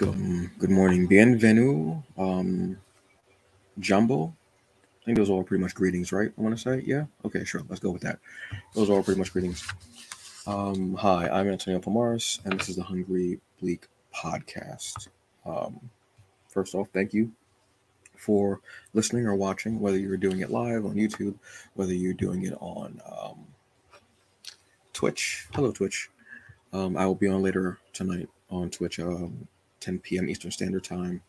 Welcome. Good morning. Bienvenue. Um, Jumbo. I think those are all pretty much greetings, right? I want to say, yeah. Okay, sure. Let's go with that. Those are all pretty much greetings. Um, hi, I'm Antonio Pomaris, and this is the Hungry Bleek podcast. Um, first off, thank you for listening or watching, whether you're doing it live on YouTube, whether you're doing it on um, Twitch. Hello, Twitch. Um, I will be on later tonight on Twitch, um, 10 p.m. Eastern Standard Time.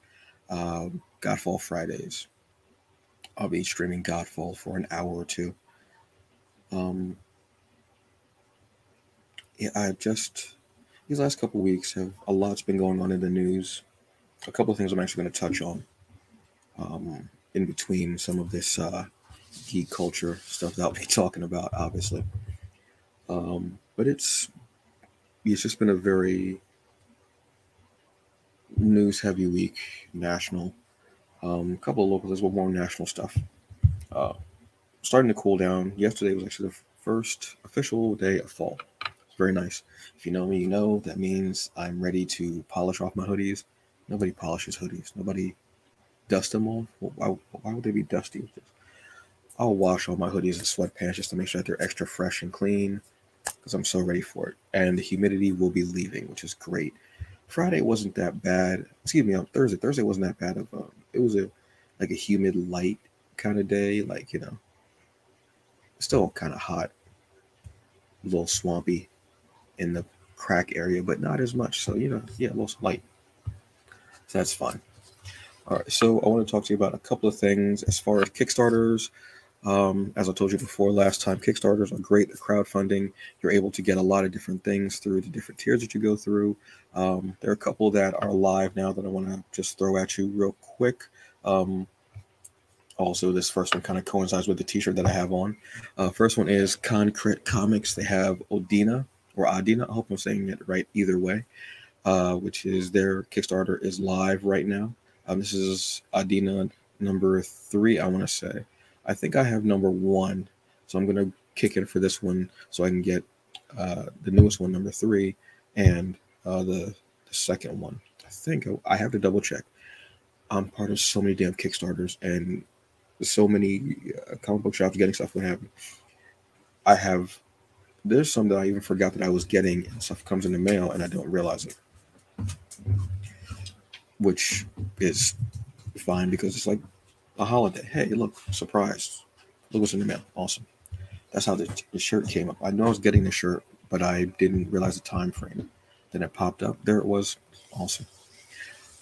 Uh, Godfall Fridays. I'll be streaming Godfall for an hour or two. Um, yeah, I just these last couple weeks have a lot's been going on in the news. A couple of things I'm actually going to touch on um, in between some of this uh, geek culture stuff that I'll be talking about, obviously. Um, but it's it's just been a very news heavy week, national. Um, a couple of local, there's more national stuff. Uh, starting to cool down. Yesterday was actually the first official day of fall. It's very nice. If you know me, you know that means I'm ready to polish off my hoodies. Nobody polishes hoodies. Nobody dust them off. Why, why would they be dusty? I'll wash all my hoodies and sweatpants just to make sure that they're extra fresh and clean because I'm so ready for it. And the humidity will be leaving, which is great. Friday wasn't that bad. Excuse me, on Thursday. Thursday wasn't that bad of a. It was a like a humid, light kind of day. Like you know, still kind of hot, a little swampy in the crack area, but not as much. So you know, yeah, a little light. So that's fine. All right, so I want to talk to you about a couple of things as far as Kickstarters. Um, as I told you before last time, Kickstarters are great. The crowdfunding, you're able to get a lot of different things through the different tiers that you go through. Um, there are a couple that are live now that I want to just throw at you real quick. Um, also, this first one kind of coincides with the T-shirt that I have on. Uh, first one is Konkret Comics. They have Odina or Adina. I hope I'm saying it right either way. Uh, which is their Kickstarter is live right now. Um, this is Adina number three, I want to say. I think I have number one, so I'm gonna kick in for this one so I can get uh, the newest one, number three, and uh, the, the second one. I think I have to double check. I'm part of so many damn Kickstarters and so many uh, comic book shops getting stuff. What happened? I have. There's some that I even forgot that I was getting, and stuff comes in the mail, and I don't realize it, which is fine because it's like a holiday. Hey, look, surprise! Look what's in the mail. Awesome. That's how the, the shirt came up. I know I was getting the shirt, but I didn't realize the time frame. Then it popped up. There it was. Awesome.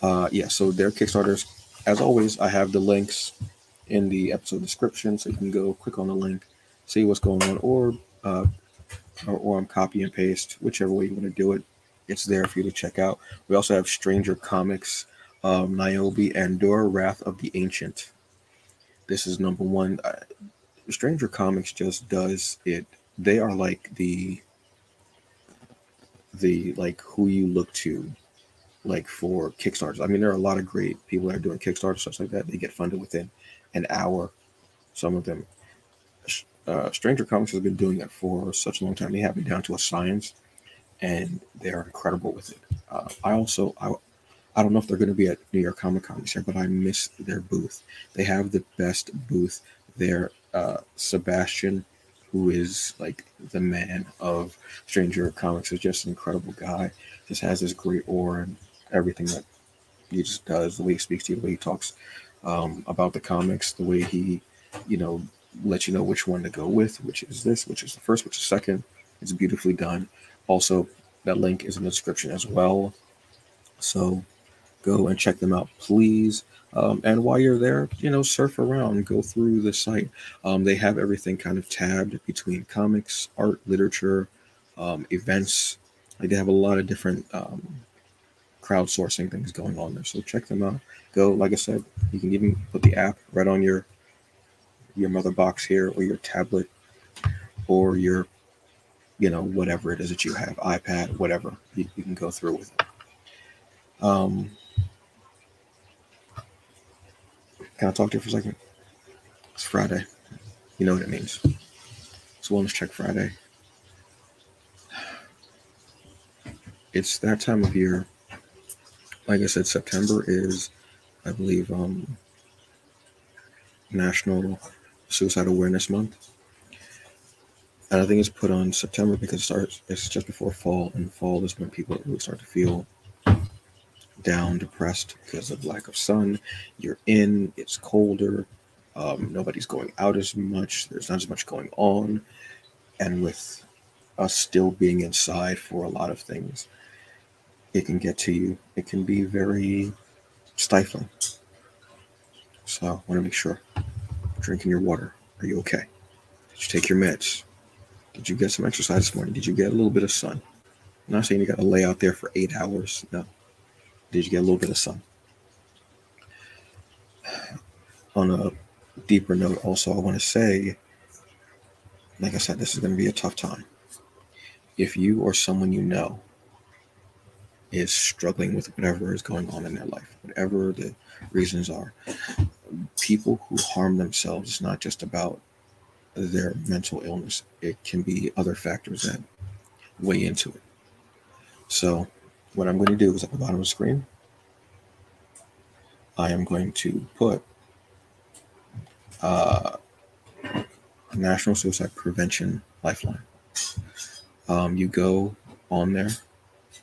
Uh, yeah, so their Kickstarters, as always, I have the links in the episode description, so you can go click on the link, see what's going on, or uh, or, or I'm copy and paste, whichever way you want to do it. It's there for you to check out. We also have Stranger Comics, um, Niobe, and Dura Wrath of the Ancient. This is number one. Uh, Stranger Comics just does it. They are like the the like who you look to like for kickstarters. I mean there are a lot of great people that are doing kickstarter stuff like that. They get funded within an hour some of them. Uh, stranger comics has been doing it for such a long time. They have it down to a science and they're incredible with it. Uh, i also I, I don't know if they're going to be at new york comic con this year but i miss their booth they have the best booth there uh, sebastian who is like the man of Stranger Comics, is just an incredible guy. Just has this great aura and everything that he just does. The way he speaks to you, the way he talks um, about the comics, the way he, you know, lets you know which one to go with, which is this, which is the first, which is second. It's beautifully done. Also, that link is in the description as well. So go and check them out, please. Um, and while you're there, you know, surf around, go through the site. Um, they have everything kind of tabbed between comics, art, literature, um, events. Like they have a lot of different um, crowdsourcing things going on there. So check them out. Go, like I said, you can even put the app right on your your mother box here, or your tablet, or your, you know, whatever it is that you have, iPad, whatever. You, you can go through with it. Um, Can I talk to you for a second? It's Friday. You know what it means. It's Wellness Check Friday. It's that time of year like I said, September is, I believe, um, National Suicide Awareness Month. And I think it's put on September because it starts, it's just before fall, and fall is when people really start to feel down, depressed because of lack of sun. You're in, it's colder, um, nobody's going out as much, there's not as much going on. And with us still being inside for a lot of things, it can get to you. It can be very stifling. So I want to make sure drinking your water. Are you okay? Did you take your meds? Did you get some exercise this morning? Did you get a little bit of sun? I'm not saying you got to lay out there for eight hours. No. Did you get a little bit of sun? On a deeper note, also, I want to say, like I said, this is going to be a tough time. If you or someone you know is struggling with whatever is going on in their life, whatever the reasons are, people who harm themselves is not just about their mental illness, it can be other factors that weigh into it. So, what I'm going to do is at the bottom of the screen, I am going to put uh, National Suicide Prevention Lifeline. Um, you go on there,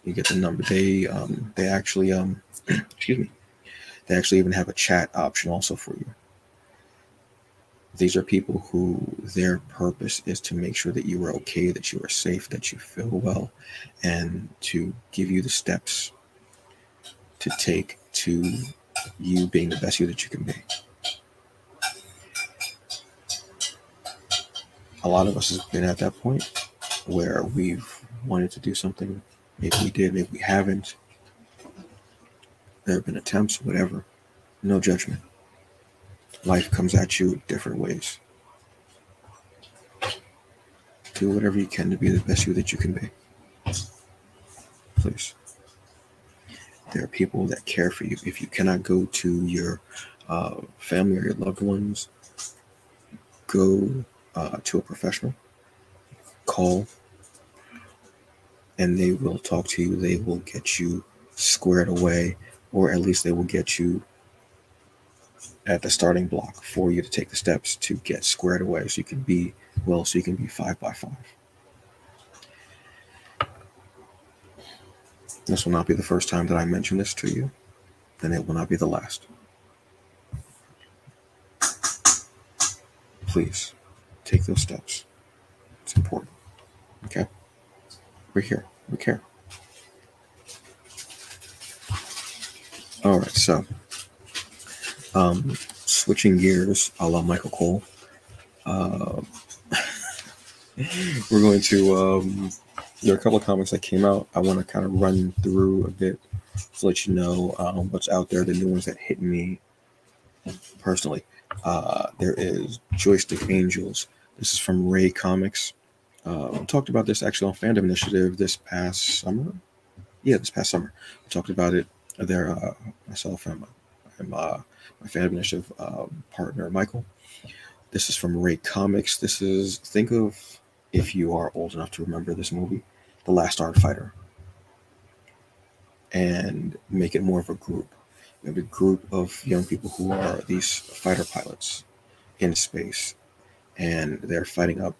you get the number. They um, they actually um, excuse me, they actually even have a chat option also for you. These are people who their purpose is to make sure that you are okay, that you are safe, that you feel well, and to give you the steps to take to you being the best you that you can be. A lot of us have been at that point where we've wanted to do something. Maybe we did, maybe we haven't. There have been attempts, whatever. No judgment life comes at you different ways. Do whatever you can to be the best you that you can be. Please. There are people that care for you. If you cannot go to your uh, family or your loved ones, go uh, to a professional, call, and they will talk to you. They will get you squared away, or at least they will get you at the starting block for you to take the steps to get squared away so you can be well so you can be five by five. This will not be the first time that i mention this to you and it will not be the last. Please take those steps. It's important okay? We're here we care. All right so um, switching gears, a la Michael Cole. Uh, we're going to. Um, there are a couple of comics that came out. I want to kind of run through a bit to let you know um, what's out there, the new ones that hit me personally. Uh, there is Joystick Angels. This is from Rae Comics. Uh, we talked about this actually on Fandom Initiative this past summer. Yeah, this past summer. We talked about it there, uh, myself and, and uh, my fan initiative uh, partner, Michael. This is from Rae Comics. This is, think of, if you are old enough to remember this movie, The Last Starfighter. And make it more of a group. You have a group of young people who are these fighter pilots in space, and they're fighting up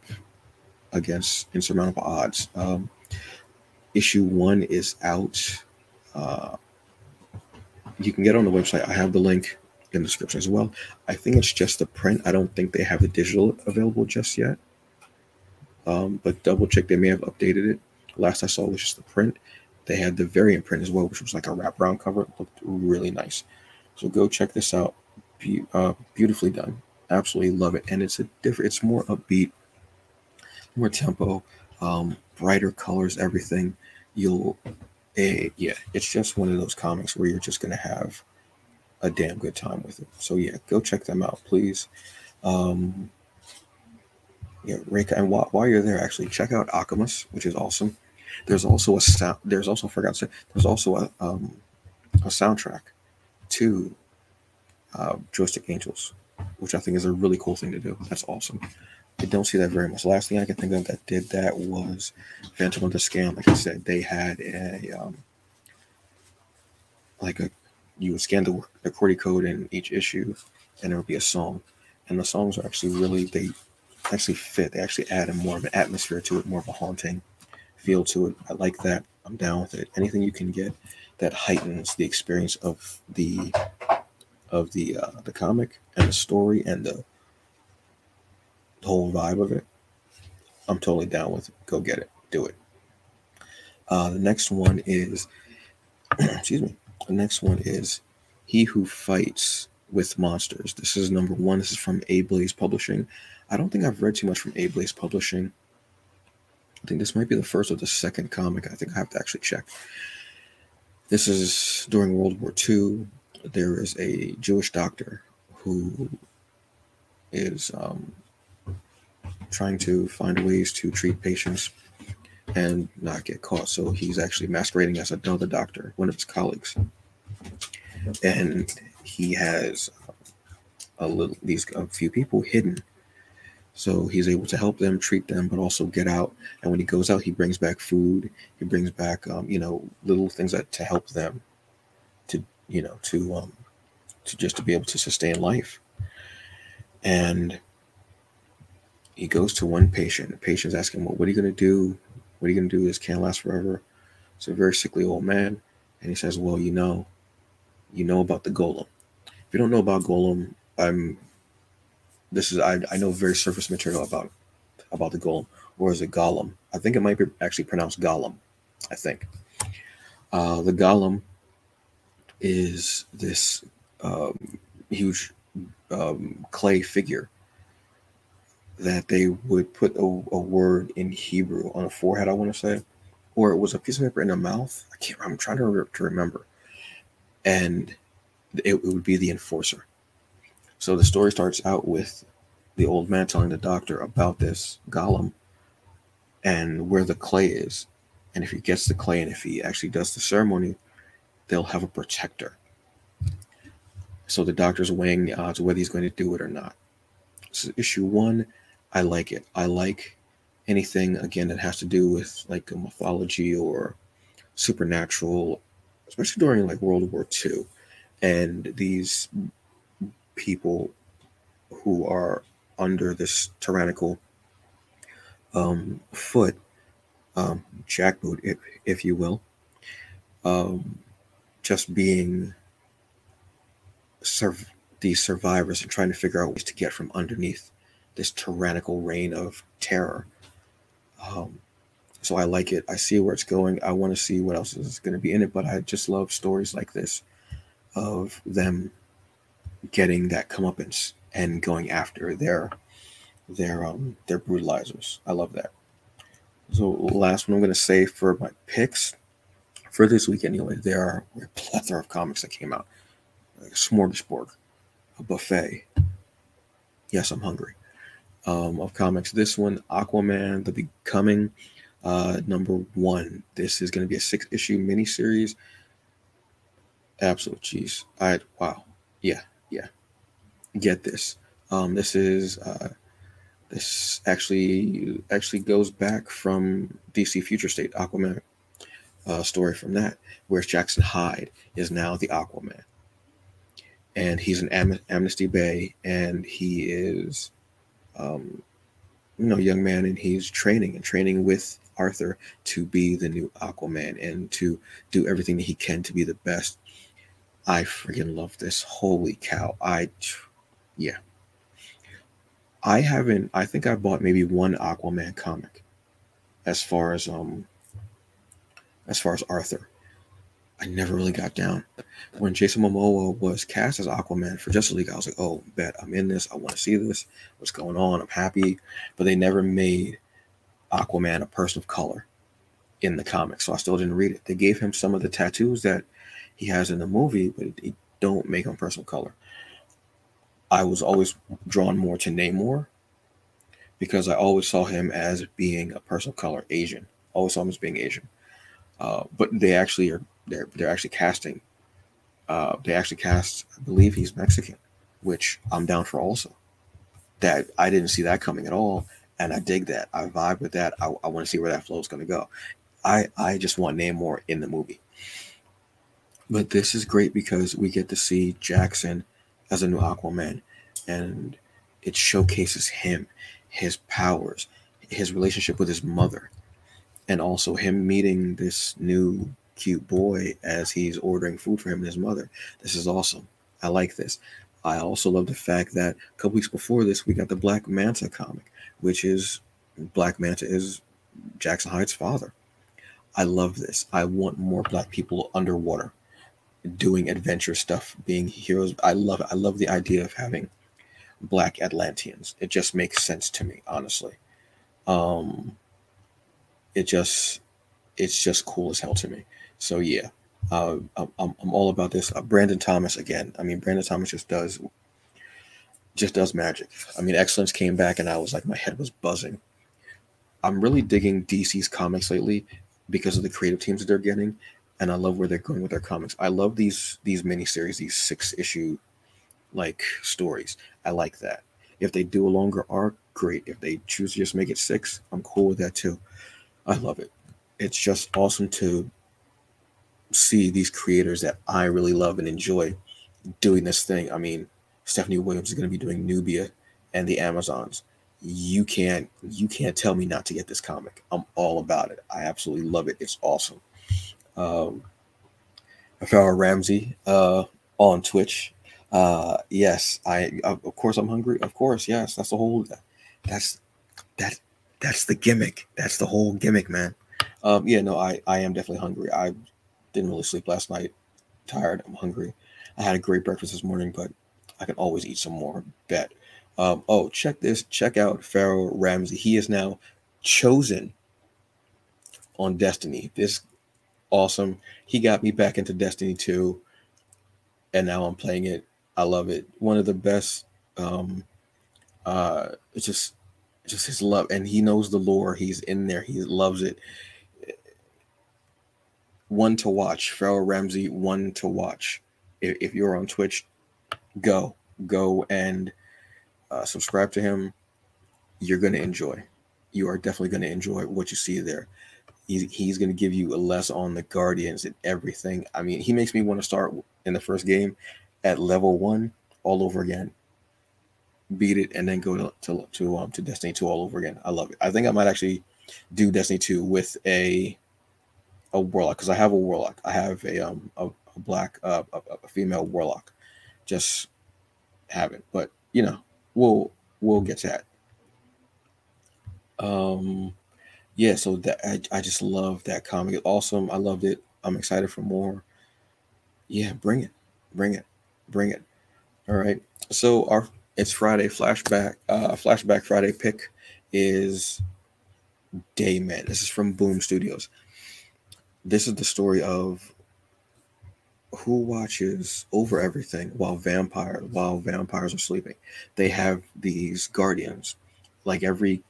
against insurmountable odds. Um, issue one is out. Uh, you can get on the website. I have the link in the description as well. I think it's just the print. I don't think they have the digital available just yet. Um, but double check, they may have updated it. Last I saw was just the print. They had the variant print as well, which was like a wraparound cover. It looked really nice. So go check this out. Be- uh, beautifully done. Absolutely love it. And it's a different. It's more upbeat, more tempo, um, brighter colors, everything. You'll, a yeah. It's just one of those comics where you're just gonna have a damn good time with it. So yeah, go check them out, please. Um, yeah, Reka, and while, while you're there, actually check out Akamas, which is awesome. There's also a sound. There's also forgot to say. There's also a um, a soundtrack to uh, Joystick Angels, which I think is a really cool thing to do. That's awesome. I don't see that very much. last thing I can think of that did that was Phantom of the Scam. Like I said, they had a um, like a you would scan the, the QWERTY code in each issue, and there would be a song, and the songs are actually really they actually fit. They actually add a more of an atmosphere to it, more of a haunting feel to it. I like that. I'm down with it. Anything you can get that heightens the experience of the of the uh, the comic and the story and the, the whole vibe of it. I'm totally down with it. Go get it. Do it. Uh, the next one is, excuse me. The next one is He Who Fights with Monsters. This is number one. This is from Ablaze Publishing. I don't think I've read too much from Ablaze Publishing. I think this might be the first or the second comic. I think I have to actually check. This is during World War II. There is a Jewish doctor who is um, trying to find ways to treat patients and not get caught. So he's actually masquerading as another doctor, one of his colleagues, and he has a little these a few people hidden. So he's able to help them, treat them, but also get out. And when he goes out, he brings back food. He brings back, um, you know, little things that to help them, to you know, to um, to just to be able to sustain life. And he goes to one patient. The patient's asking, "Well, what are you going to do? What are you going to do? This can't last forever." It's a very sickly old man, and he says, "Well, you know, you know about the golem. If you don't know about golem, I'm. This is I, I know very surface material about about the golem, or is it golem? I think it might be actually pronounced golem. I think uh, the golem is this um, huge um, clay figure that they would put a, a, word in Hebrew on a forehead, I want to say, or it was a piece of paper in a mouth. I can't. I'm trying to, re- to remember, and it, it would be the enforcer. So the story starts out with the old man telling the doctor about this golem and where the clay is, and if he gets the clay and if he actually does the ceremony, they'll have a protector. So the doctor's weighing the odds whether he's going to do it or not. So issue one I like it. I like anything again that has to do with like mythology or supernatural, especially during like World War II, and these people who are under this tyrannical um, foot, um, jackboot, if, if you will, um, just being serv- these survivors and trying to figure out ways to get from underneath this tyrannical reign of terror. Um, so I like it. I see where it's going. I want to see what else is going to be in it. But I just love stories like this of them getting that comeuppance and going after their their um their brutalizers. I love that. So last one I'm going to say for my picks for this week anyway, there are a plethora of comics that came out. Like a smorgasbord, a buffet. Yes, I'm hungry um, of comics. This one, Aquaman: The Becoming, uh, number one. This is going to be a six issue miniseries. Absolute jeez. I wow. Yeah, yeah. Get this. Um, this is uh, this actually actually goes back from DC Future State Aquaman uh, story from that, where Jackson Hyde is now the Aquaman, and he's an Am- Amnesty Bay, and he is um, you know, young man, and he's training and training with Arthur to be the new Aquaman and to do everything that he can to be the best. I freaking love this. Holy cow. I, yeah. I haven't, I think I bought maybe one Aquaman comic as far as, um, as far as Arthur. I never really got down. When Jason Momoa was cast as Aquaman for Justice League, I was like, oh, bet I'm in this. I want to see this. What's going on? I'm happy. But they never made Aquaman a person of color in the comics, so I still didn't read it. They gave him some of the tattoos that he has in the movie, but they don't make him person of color. I was always drawn more to Namor because I always saw him as being a person of color, Asian. Always saw him as being Asian. Uh, but they actually are they're they're actually casting. Uh, they actually cast, I believe he's Mexican, which I'm down for also. That I didn't see that coming at all, and I dig that. I vibe with that. I, I want to see where that flow is going to go. I I just want Namor in the movie. But this is great because we get to see Jackson as a new Aquaman, and it showcases him, his powers, his relationship with his mother, and also him meeting this new cute boy as he's ordering food for him and his mother. This is awesome. I like this. I also love the fact that a couple weeks before this, we got the Black Manta comic, which is Black Manta is Jackson Hyde's father. I love this. I want more black people underwater doing adventure stuff, being heroes. I love it. I love the idea of having black Atlanteans. It just makes sense to me, honestly. Um it just it's just cool as hell to me. So yeah, uh, I'm, I'm all about this. Uh, Brandon Thomas again. I mean, Brandon Thomas just does just does magic. I mean, Excellence came back, and I was like, my head was buzzing. I'm really digging DC's comics lately because of the creative teams that they're getting, and I love where they're going with their comics. I love these these miniseries, these six issue like stories. I like that. If they do a longer arc, great. If they choose to just make it six, I'm cool with that too. I love it. It's just awesome to see these creators that I really love and enjoy doing this thing. I mean, Stephanie Williams is going to be doing Nubia and the Amazons. You can't you can't tell me not to get this comic. I'm all about it. I absolutely love it. It's awesome. Um, Farrah Ramsey uh, on Twitch. Uh, yes, I of course I'm hungry. Of course, yes. That's the whole. That's that. That's the gimmick. That's the whole gimmick, man. Um, yeah, no, I I am definitely hungry. I didn't really sleep last night. Tired. I'm hungry. I had a great breakfast this morning, but I can always eat some more. Bet. Um, oh, check this. Check out Pharaoh Ramsey. He is now chosen on Destiny. This awesome. He got me back into Destiny 2, and now I'm playing it. I love it. One of the best. Um, uh, it's just, just his love, and he knows the lore. He's in there. He loves it one to watch. Farrah Ramsey, one to watch. If, if you're on Twitch, go, go and uh, subscribe to him. You're going to enjoy. You are definitely going to enjoy what you see there. He's, he's going to give you a less on the Guardians and everything. I mean, he makes me want to start in the first game at level one all over again. Beat it and then go to to to, um, to Destiny 2 all over again. I love it. I think I might actually do Destiny 2 with a a warlock because I have a warlock. I have a um a, a black uh, a, a, female warlock. Just have it, but you know we'll we'll get to that. Um, yeah. So that I, I just love that comic. It's awesome. I loved it. I'm excited for more. Yeah, bring it, bring it, bring it. All right. So our it's Friday flashback. Uh, flashback Friday pick is Dayman. This is from Boom Studios this is the story of who watches over everything while vampire while vampires are sleeping. They have these guardians. Like every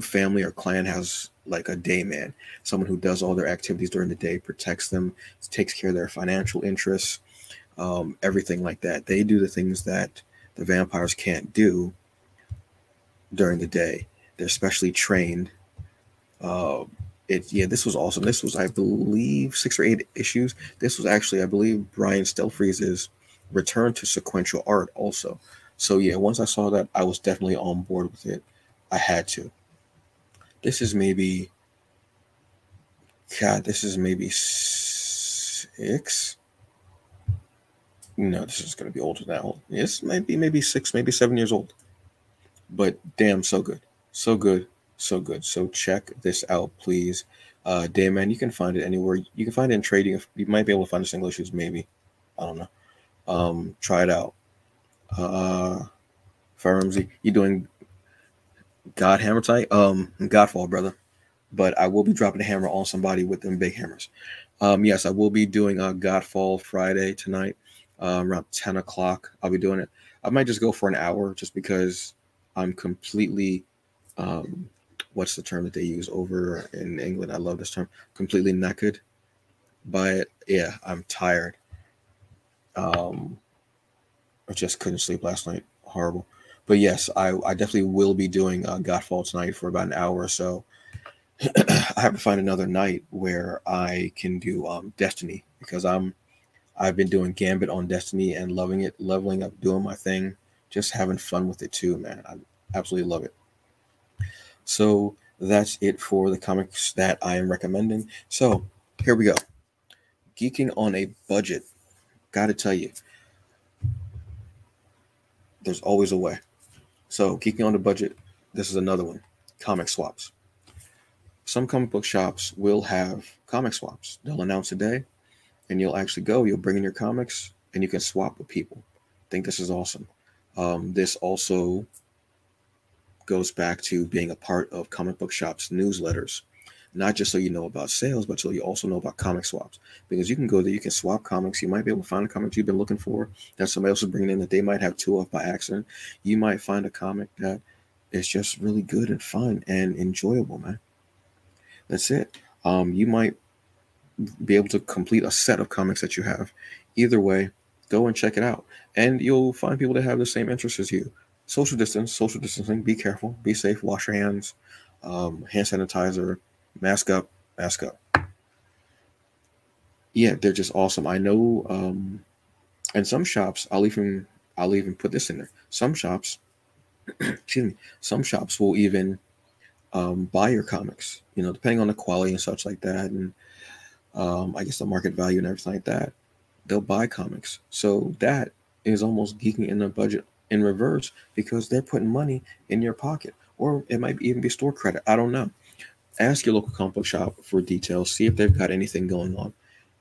family or clan has like a day man, someone who does all their activities during the day, protects them, takes care of their financial interests, um, everything like that. They do the things that the vampires can't do during the day. They're specially trained uh, it yeah this was awesome. This was i believe six or eight issues. This was actually i believe brian stelfreeze's return to sequential art also. So yeah once i saw that i was definitely on board with it. I had to. This is maybe god this is maybe six. No this is going to be older now this might be maybe six maybe seven years old. But damn so good. So good so good. So check this out, please. Uh, Dayman, you can find it anywhere. You can find it in trading. You might be able to find this English issues, maybe. I don't know. Um, try it out. Uh, Farmsy, you doing God Hammer tight? Um, Godfall, brother. But I will be dropping a hammer on somebody with them big hammers. Um, yes, I will be doing a Godfall Friday tonight, uh, around 10 o'clock. I'll be doing it. I might just go for an hour just because I'm completely um, what's the term that they use over in England? I love this term. Completely naked by it. Yeah, I'm tired. Um, I just couldn't sleep last night. Horrible. But yes, I, I definitely will be doing uh, Godfall tonight for about an hour or so. I have to find another night where I can do um, Destiny because I'm I've been doing Gambit on Destiny and loving it, leveling up, doing my thing, just having fun with it too, man. I absolutely love it. So that's it for the comics that I am recommending. So here we go. Geeking on a budget. Gotta tell you, there's always a way. So, geeking on a budget, this is another one comic swaps. Some comic book shops will have comic swaps. They'll announce a day and you'll actually go, you'll bring in your comics and you can swap with people. I think this is awesome. Um, this also goes back to being a part of comic book shops newsletters not just so you know about sales, but so you also know about comic swaps. Because you can go there, you can swap comics. You might be able to find a comic you've been looking for that somebody else is bringing in that they might have two of by accident. You might find a comic that is just really good and fun and enjoyable, man. That's it. Um, you might be able to complete a set of comics that you have. Either way, go and check it out. And you'll find people that have the same interests as you. Social distance, social distancing, be careful, be safe, wash your hands, um, hand sanitizer, mask up, mask up. Yeah, they're just awesome. I know um and some shops, I'll even I'll even put this in there. Some shops, excuse me, some shops will even um, buy your comics, you know, depending on the quality and such like that, and um, I guess the market value and everything like that. They'll buy comics, so that is almost geeking in the budget in reverse because they're putting money in your pocket, or it might even be store credit. I don't know ask your local comic book shop for details, see if they've got anything going on.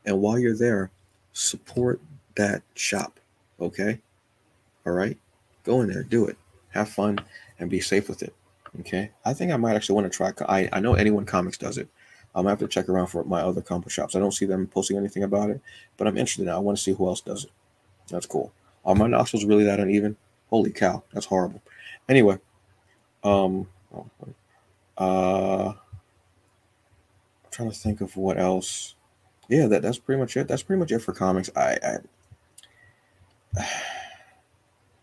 And while you're there, support that shop. Okay? All right? Go in there, do it. Have fun and be safe with it. Okay? I think I might actually want to try. I, I know anyone comics does it. I'm gonna have to check around for my other comic shops. I don't see them posting anything about it, but I'm interested now. I want to see who else does it. That's cool. Are my nostrils really that uneven? Holy cow, that's horrible. Anyway, um, uh, I'm trying to think of what else. Yeah, that, that's pretty much it. That's pretty much it for comics. I, I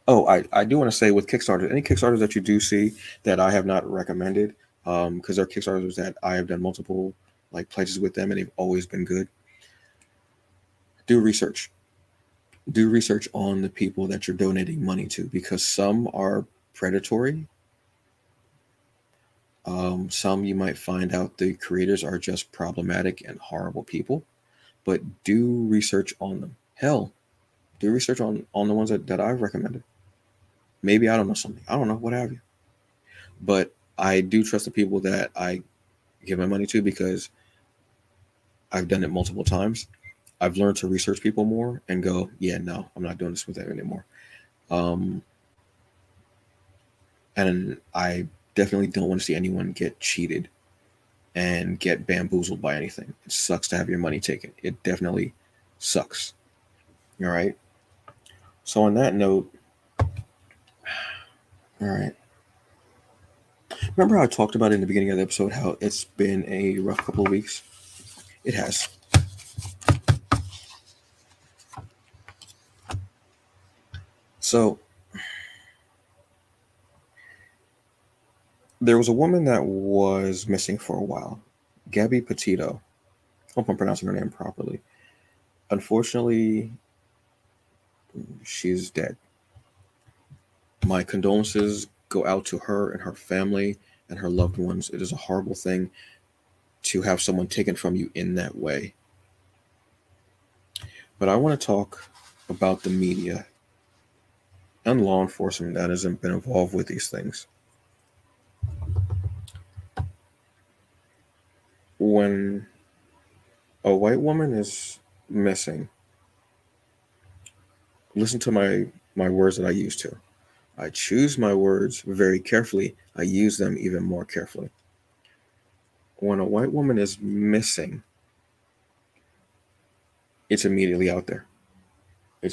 oh, I, I do want to say with Kickstarter, any Kickstarters that you do see that I have not recommended, um, because they're Kickstarters that I have done multiple like pledges with them and they've always been good. Do research. Do research on the people that you're donating money to because some are predatory um, some you might find out the creators are just problematic and horrible people, but do research on them. Hell, do research on on the ones that, that I've recommended. Maybe I don't know something. I don't know, what have you. But I do trust the people that I give my money to because I've done it multiple times. I've learned to research people more and go, yeah, no, I'm not doing this with them anymore. Um, and I definitely don't want to see anyone get cheated and get bamboozled by anything. It sucks to have your money taken. It definitely sucks. All right. So, on that note, all right. Remember how I talked about in the beginning of the episode how it's been a rough couple of weeks? It has. So, there was a woman that was missing for a while, Gabby Petito. Hope I'm pronouncing her name properly. Unfortunately, she's dead. My condolences go out to her and her family and her loved ones. It is a horrible thing to have someone taken from you in that way. But I want to talk about the media and law enforcement that hasn't been involved with these things. when a white woman is missing, listen to my my words that I use to. I choose my words very carefully. I use them even more carefully. When a white woman is missing, it's immediately out there.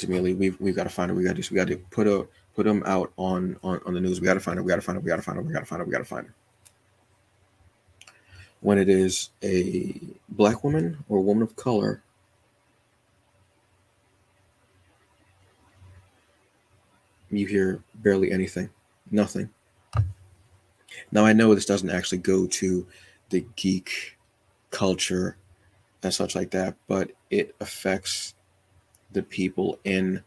Immediately we've we've got to find it. We got to we got to put a put them out on on on the news. We got to find it. We got to find it. We got to find it. We got to find her. We got to find her when it is a black woman or woman of color you hear barely anything nothing now i know this doesn't actually go to the geek culture and such like that but it affects the people in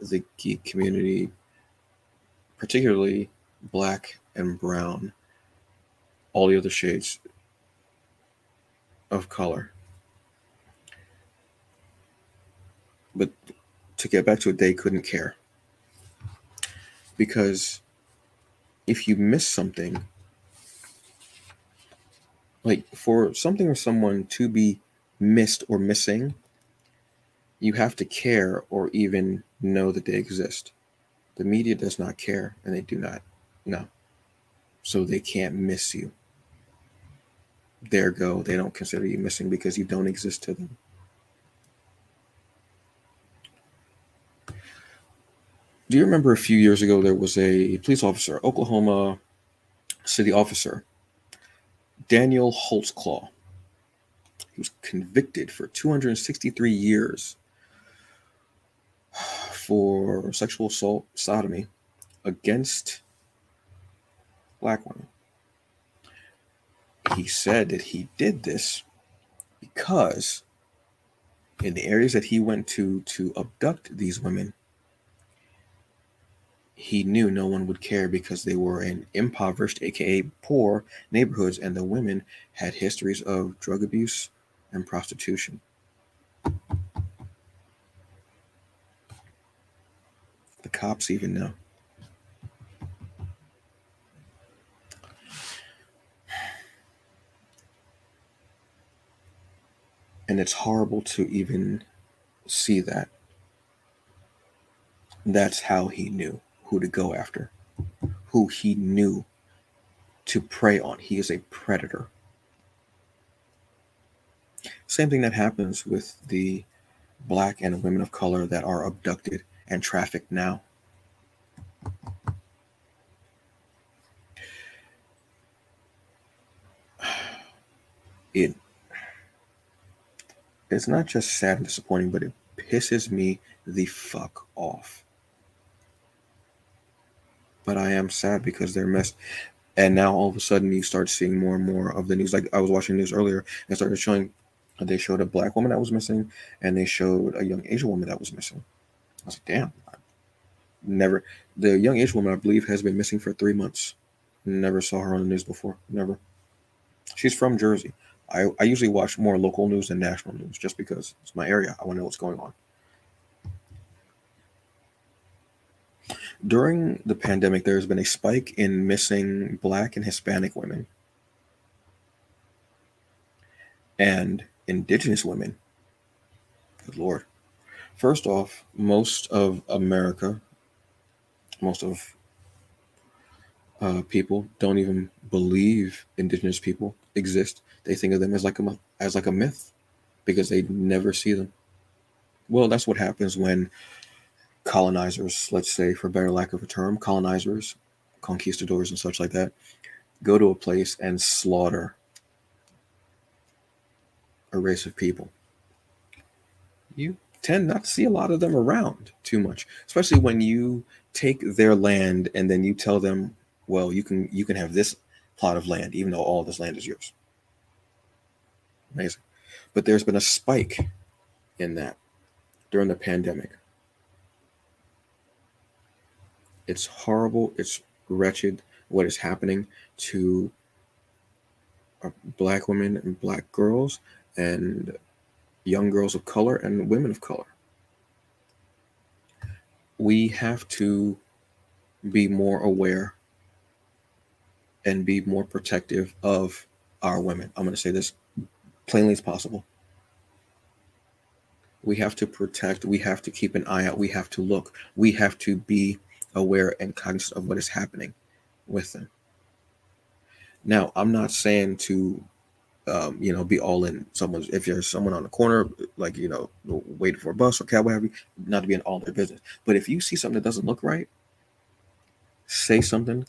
the geek community, particularly black and brown, all the other shades of color. But to get back to it, they couldn't care. Because if you miss something, like for something or someone to be missed or missing, you have to care or even know that they exist. The media does not care and they do not know. So they can't miss you. There go. They don't consider you missing because you don't exist to them. Do you remember a few years ago there was a police officer, Oklahoma city officer, Daniel Holtzclaw. He was convicted for 263 years for sexual assault, sodomy against black women. He said that he did this because in the areas that he went to to abduct these women, he knew no one would care because they were in impoverished, aka poor neighborhoods, and the women had histories of drug abuse and prostitution. Cops even know. And it's horrible to even see that. That's how he knew who to go after, who he knew to prey on. He is a predator. Same thing that happens with the black and women of color that are abducted and Traffic now. It it's not just sad and disappointing, but it pisses me the fuck off. But I am sad because they're messed. And now all of a sudden you start seeing more and more of the news. Like I was watching news earlier and started showing they showed a black woman that was missing and they showed a young Asian woman that was missing. I was like, damn. I Never the young Asian woman I believe has been missing for three months. Never saw her on the news before. Never. She's from Jersey. I, I usually watch more local news than national news just because it's my area. I want to know what's going on. During the pandemic, there has been a spike in missing Black and Hispanic women and Indigenous women. Good Lord. First off, most of America, most of uh, people don't even believe Indigenous people exist. They think of them as like a as like a myth because they never see them. Well, that's what happens when colonizers, let's say, for better lack of a term, colonizers, conquistadors, and such like that, go to a place and slaughter a race of people. You tend not to see a lot of them around too much, especially when you take their land and then you tell them, well, you can you can have this plot of land, even though all this land is yours. Amazing. But there's been a spike in that during the pandemic. It's horrible. It's wretched what is happening to uh, black women and black girls and young girls of color and women of color. We have to be more aware and be more protective of our women. I'm going to say this plainly as possible. We have to protect, we have to keep an eye out, we have to look, we have to be aware and conscious of what is happening with them. Now, I'm not saying to, um, you know, be all in someone's. If there's someone on the corner, like you know, waiting for a bus or cab, whatever, not to be in all their business. But if you see something that doesn't look right, say something.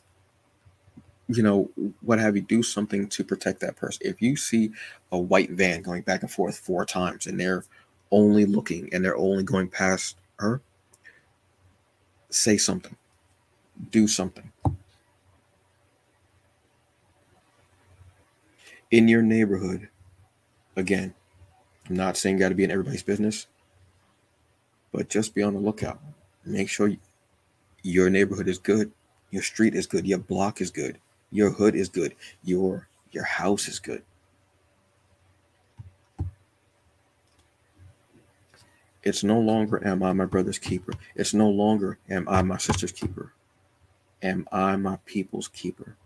You know, what have you? Do something to protect that person. If you see a white van going back and forth four times, and they're only looking and they're only going past her, say something, do something. In your neighborhood, again, I'm not saying got to be in everybody's business. but just be on the lookout. Make sure your neighborhood is good, your street is good, your block is good, your hood is good, your your house is good. It's no longer am I my brother's keeper. It's no longer am I my sister's keeper. Am I my people's keeper?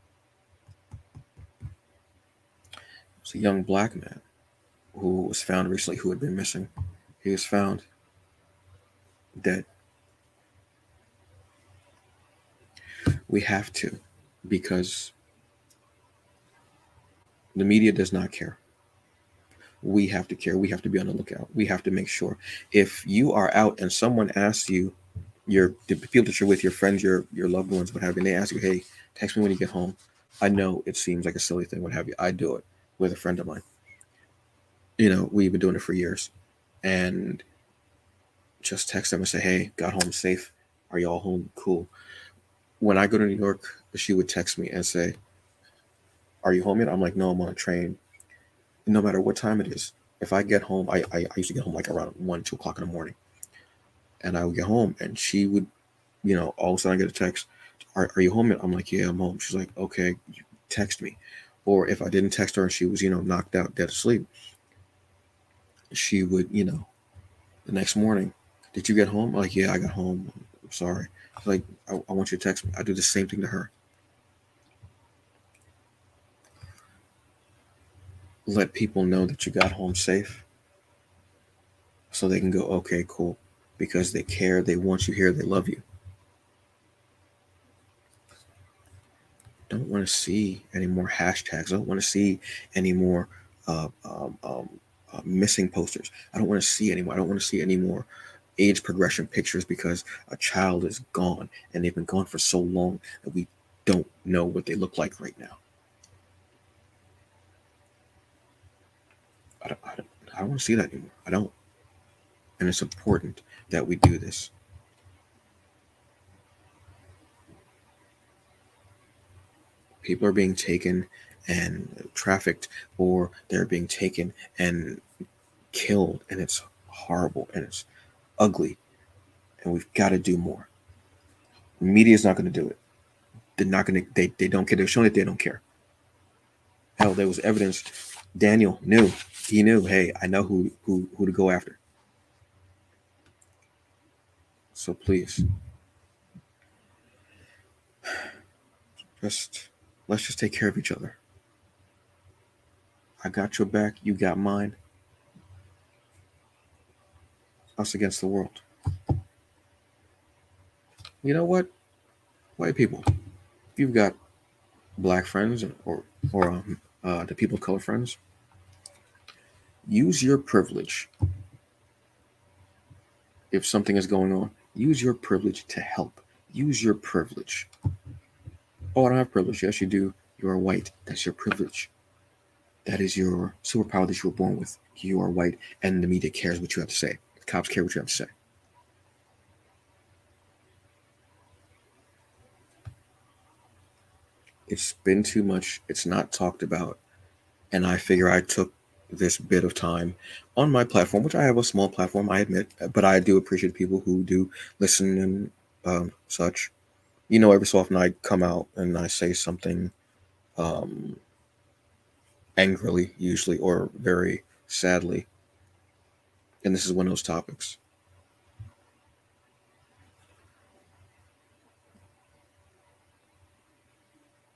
It's a young black man who was found recently who had been missing. He was found dead. We have to because the media does not care we have to care. We have to be on the lookout. We have to make sure. If you are out and someone asks you, your the people that you're with, your friends, your your loved ones, what have you, and they ask you, "Hey, text me when you get home." I know it seems like a silly thing, what have you. I do it with a friend of mine. You know, we've been doing it for years, and just text them and say, "Hey, got home safe. Are y'all home? Cool." When I go to New York, she would text me and say, "Are you home yet?" I'm like, "No, I'm on a train." no matter what time it is. If I get home, I, I, I used to get home like around one, two o'clock in the morning. And I would get home and she would, you know, all of a sudden I get a text, Are, are you home yet? I'm like, Yeah, I'm home. She's like, Okay, text me. Or if I didn't text her and she was, you know, knocked out, dead asleep, she would, you know, the next morning, Did you get home? I'm like, Yeah, I got home. I'm sorry. Like, I, I want you to text me. I do the same thing to her. let people know that you got home safe so they can go, okay, cool, because they care, they want you here, they love you. I don't want to see any more hashtags. I don't want to see any more uh, um, um, uh, missing posters. I don't want to see anymore. I don't want to see any more age progression pictures because a child is gone and they've been gone for so long that we don't know what they look like right now. I don't, I don't, I don't want to see that anymore. I don't. And it's important that we do this. People are being taken and trafficked, or they're being taken and killed, and it's horrible and it's ugly. And we've got to do more. media is not going to do it. They're not going to, they, they don't care. They're showing that they don't care. Hell, there was evidence Daniel knew. He knew, hey, I know who who who to go after. So please. Just let's just take care of each other. I got your back, you got mine. Us against the world. You know what? White people, if you've got black friends or or um, uh, the people of color friends, use your privilege. If something is going on, use your privilege to help. Use your privilege. Oh, I don't have privilege. Yes, you do. You are white. That's your privilege. That is your superpower that you were born with. You are white, and the media cares what you have to say. The cops care what you have to say. It's been too much. It's not talked about. And I figure I took this bit of time on my platform, which I have a small platform, I admit, but I do appreciate people who do listen and um, such. You know, every so often I come out and I say something um, angrily, usually, or very sadly. And this is one of those topics.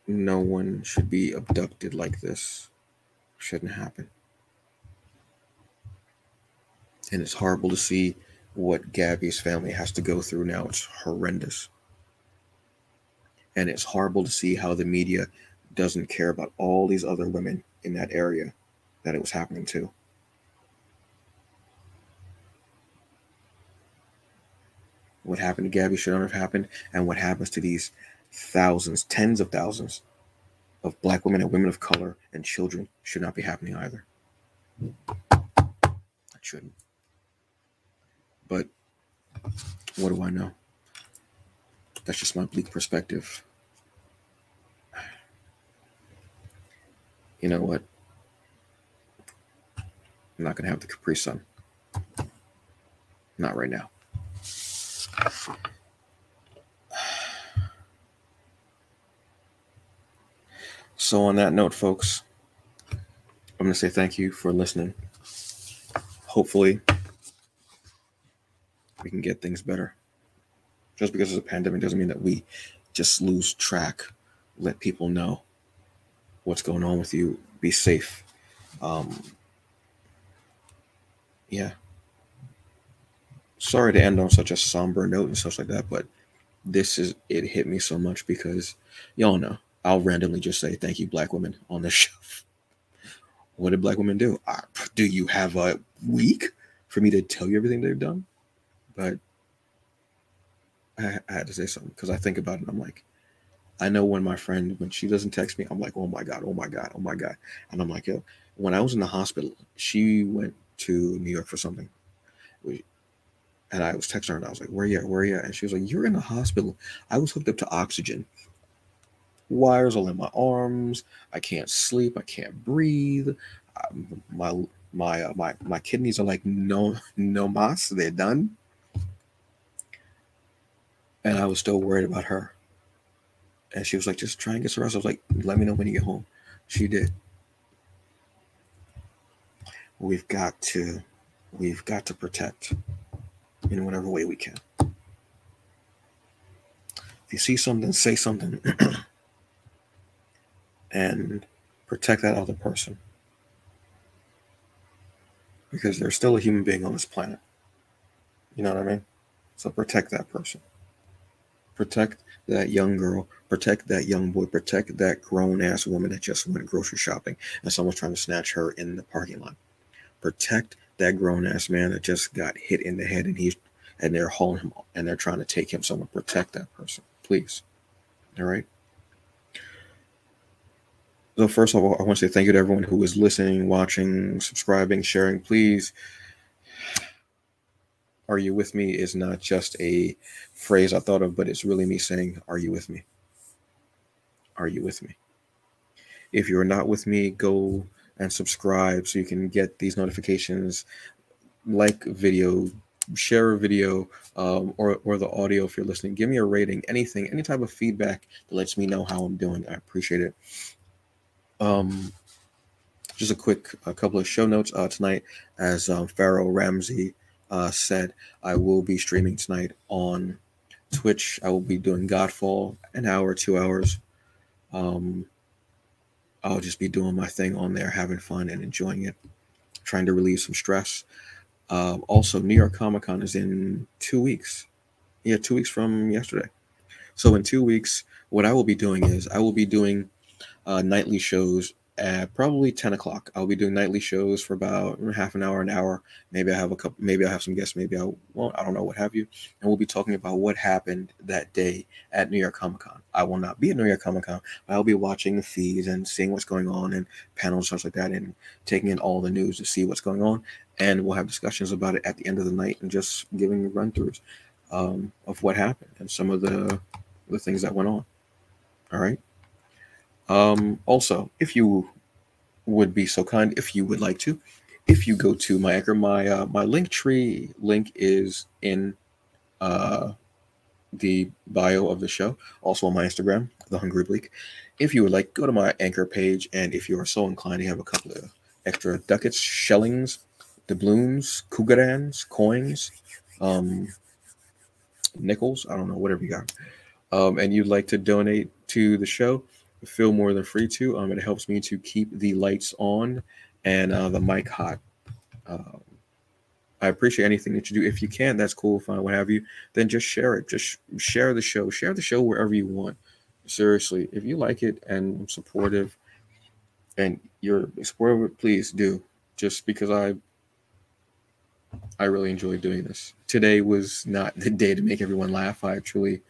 No one should be abducted like this. Shouldn't happen and it's horrible to see what Gabby's family has to go through now. It's horrendous. And it's horrible to see how the media doesn't care about all these other women in that area that it was happening to. What happened to Gabby should not have happened, and what happens to these thousands, tens of thousands of black women and women of color and children should not be happening either. It shouldn't. But what do I know? That's just my bleak perspective. You know what? I'm not going to have the Capri Sun. Not right now. So, on that note, folks, I'm going to say thank you for listening. Hopefully, we can get things better. Just because it's a pandemic doesn't mean that we just lose track. Let people know what's going on with you. Be safe. Um, yeah. Sorry to end on such a somber note and stuff like that, but this is it hit me so much because y'all know I'll randomly just say thank you, black women, on this show. What did black women do? Uh, do you have a week for me to tell you everything they've done? But I, I had to say something because I think about it. I'm like, I know when my friend, when she doesn't text me, I'm like, oh my God, oh my God, oh my God. And I'm like, yo, when I was in the hospital, she went to New York for something. And I was texting her and I was like, where are you? Where are you? And she was like, you're in the hospital. I was hooked up to oxygen. Wires all in my arms. I can't sleep. I can't breathe. Um, my my uh, my my kidneys are like no no mas. They're done. And I was still worried about her. And she was like, just try and get some rest. I was like, let me know when you get home. She did. We've got to, we've got to protect in whatever way we can. If you see something, say something and protect that other person. Because there's still a human being on this planet. You know what I mean? So protect that person. Protect that young girl. Protect that young boy. Protect that grown ass woman that just went grocery shopping and someone's trying to snatch her in the parking lot. Protect that grown ass man that just got hit in the head and he's and they're hauling him and they're trying to take him somewhere. Protect that person, please. All right. So first of all, I want to say thank you to everyone who is listening, watching, subscribing, sharing. Please are you with me is not just a phrase I thought of, but it's really me saying, Are you with me? Are you with me? If you're not with me, go and subscribe so you can get these notifications, like video, share a video, um, or, or the audio if you're listening. Give me a rating, anything, any type of feedback that lets me know how I'm doing. I appreciate it. Um, just a quick a couple of show notes uh, tonight as um, Pharaoh Ramsey uh, said, I will be streaming tonight on Twitch. I will be doing Godfall an hour, two hours. Um, I'll just be doing my thing on there, having fun and enjoying it, trying to relieve some stress. Uh, also, New York Comic Con is in two weeks. Yeah, two weeks from yesterday. So, in two weeks, what I will be doing is I will be doing uh, nightly shows at probably 10 o'clock. I'll be doing nightly shows for about half an hour, an hour. Maybe I have a couple, maybe I have some guests, maybe I won't, I don't know, what have you. And we'll be talking about what happened that day at New York Comic Con. I will not be at New York Comic Con, but I'll be watching the feeds and seeing what's going on and panels, and stuff like that, and taking in all the news to see what's going on. And we'll have discussions about it at the end of the night and just giving run throughs um, of what happened and some of the, the things that went on. All right. Um, also, if you would be so kind, if you would like to, if you go to my Anchor, my uh, my link tree link is in uh, the bio of the show, also on my Instagram, the Hungry Bleek. If you would like, go to my Anchor page, and if you are so inclined, you have a couple of extra ducats, shillings, doubloons, kugarans, coins, um, nickels. I don't know, whatever you got. Um, and you'd like to donate to the show, feel more than free to. Um, it helps me to keep the lights on and uh, the mic hot. Um, I appreciate anything that you do. If you can, that's cool, fine, what have you. Then just share it. Just share the show. Share the show wherever you want. Seriously, if you like it and supportive, and you're supportive, please do. Just because I, I really enjoy doing this. Today was not the day to make everyone laugh. I truly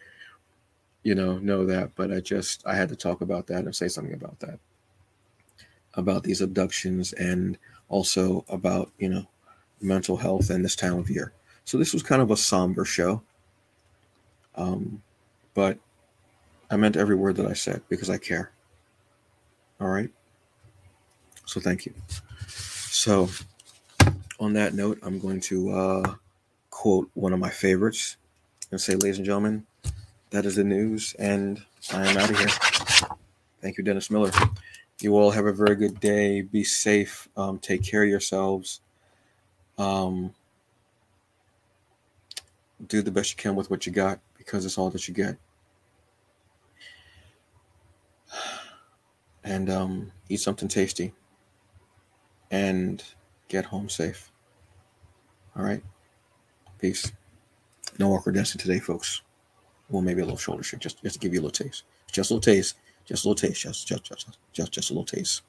you know, know that, but I just I had to talk about that and say something about that. About these abductions and also about, you know, mental health and this time of year. So this was kind of a somber show. Um, but I meant every word that I said because I care. All right. So thank you. So on that note, I'm going to uh, quote one of my favorites gonna say, ladies and gentlemen, that is the news, and I am out of here. Thank you, Dennis Miller. You all have a very good day. Be safe. Um, take care of yourselves. Um, do the best you can with what you got because it's all that you get. And um, eat something tasty and get home safe. All right. Peace. No awkward dancing today, folks. Well, maybe a little shoulder shake, just, just to give you a little taste. Just a little taste. Just a little taste. Just, just, just, just, just a little taste.